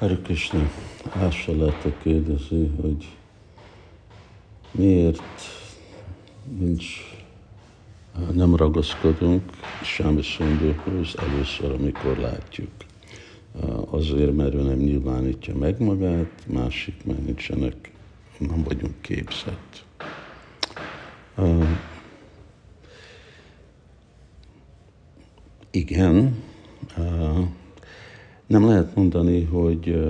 Hare Krishna, Ásalata kérdezi, hogy miért nincs, nem ragaszkodunk Sámi Szundóhoz először, amikor látjuk. Azért, mert ő nem nyilvánítja meg magát, másik, mert nincsenek, nem vagyunk képzett. Igen, nem lehet mondani, hogy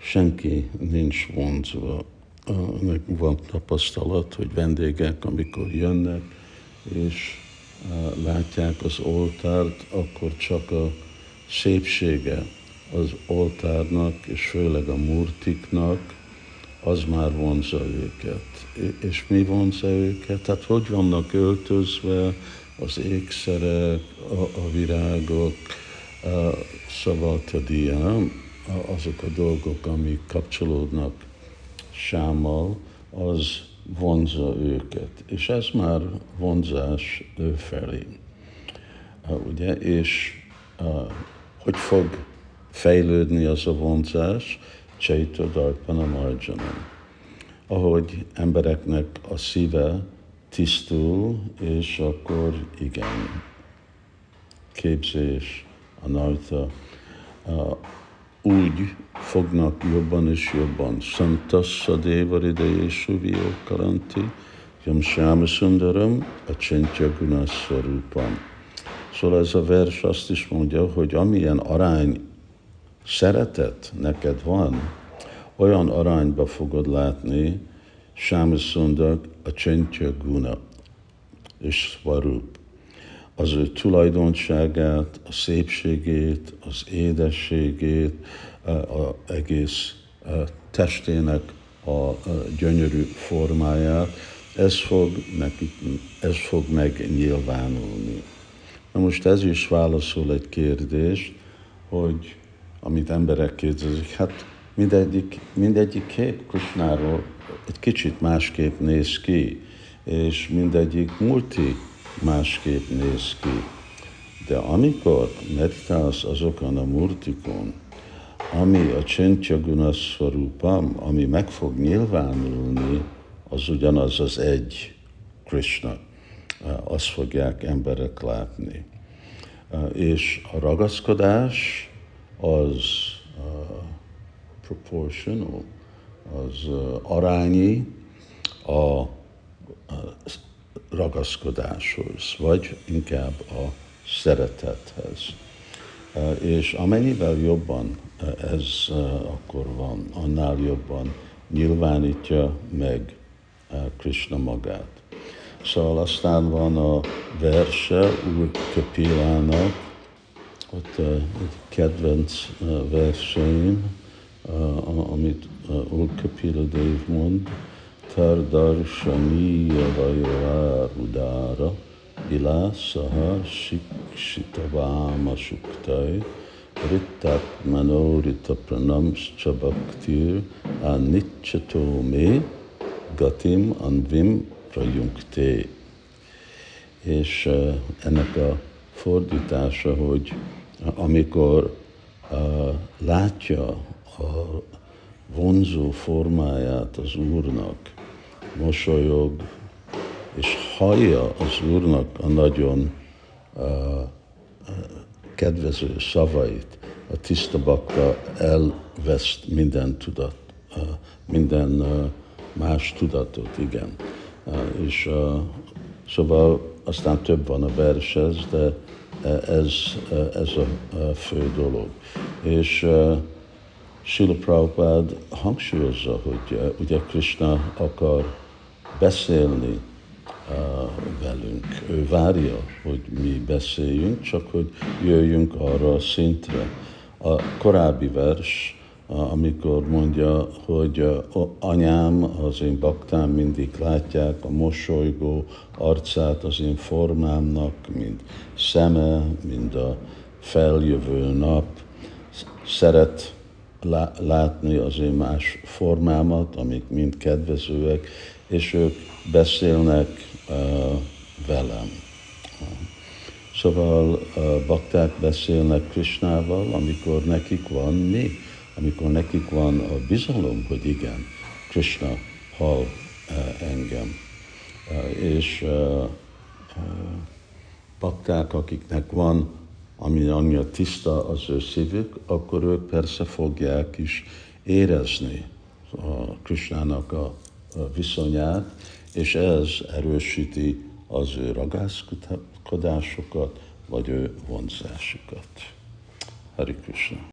senki nincs vonzva. Meg van tapasztalat, hogy vendégek, amikor jönnek, és látják az oltárt, akkor csak a szépsége az oltárnak, és főleg a murtiknak, az már vonza őket. És mi vonza őket? Tehát hogy vannak öltözve az ékszerek, a, a virágok, Savatadia, azok a dolgok, amik kapcsolódnak sámmal, az vonza őket. És ez már vonzás ő felé. Ugye? És hogy fog fejlődni az a vonzás? Csaita Darpana Marjanam. Ahogy embereknek a szíve tisztul, és akkor igen, képzés, a uh, úgy fognak jobban és jobban. Santassa Devaride Jesuvió Karanti, Jam Sundaram, a Csentya Gunaswarupam. Szóval ez a vers azt is mondja, hogy amilyen arány szeretet neked van, olyan arányba fogod látni Sáma Sundar, a Csentya Guna és Svarup az ő tulajdonságát, a szépségét, az édességét, az egész testének a gyönyörű formáját, ez fog, nekik, ez fog megnyilvánulni. Na most ez is válaszol egy kérdést, hogy amit emberek kérdezik, hát mindegyik, mindegyik kép Kusnáról egy kicsit másképp néz ki, és mindegyik multi másképp néz ki. De amikor meditálsz azokon a murtikon, ami a Csentya Gunasvarupam, ami meg fog nyilvánulni, az ugyanaz az egy Krishna. Azt fogják emberek látni. És a ragaszkodás az uh, proportional, az arányi a ragaszkodáshoz, vagy inkább a szeretethez. És amennyivel jobban ez akkor van, annál jobban nyilvánítja meg Krishna magát. Szóval aztán van a verse Úr Kapilának, ott egy kedvenc verseim, amit Úr Kapila Dev mond, Rittat Manorita Pranamscha Bhaktir Anitchato Me Gatim Anvim Prayunkte. És uh, ennek a fordítása, hogy amikor uh, látja a vonzó formáját az Úrnak, mosolyog, és hallja az Úrnak a nagyon uh, kedvező szavait, a tiszta bakta elveszt minden tudat, uh, minden uh, más tudatot, igen. Uh, és uh, szóval aztán több van a versez, de ez, ez a fő dolog. És uh, Sila Prabhupád hangsúlyozza, hogy ugye Krishna akar beszélni velünk. Ő várja, hogy mi beszéljünk, csak hogy jöjjünk arra a szintre. A korábbi vers, amikor mondja, hogy anyám, az én baktám mindig látják a mosolygó arcát az én formámnak, mint szeme, mint a feljövő nap. Szeret látni az én más formámat, amik mind kedvezőek, és ők beszélnek uh, velem. Szóval a bakták beszélnek Krishnával, amikor nekik van mi, amikor nekik van a bizalom, hogy igen, Krishna hall engem. És bakták, akiknek van, ami annyira tiszta az ő szívük, akkor ők persze fogják is érezni a Krishnának a viszonyát, és ez erősíti az ő ragászkodásokat, vagy ő vonzásukat. Hari Krishna.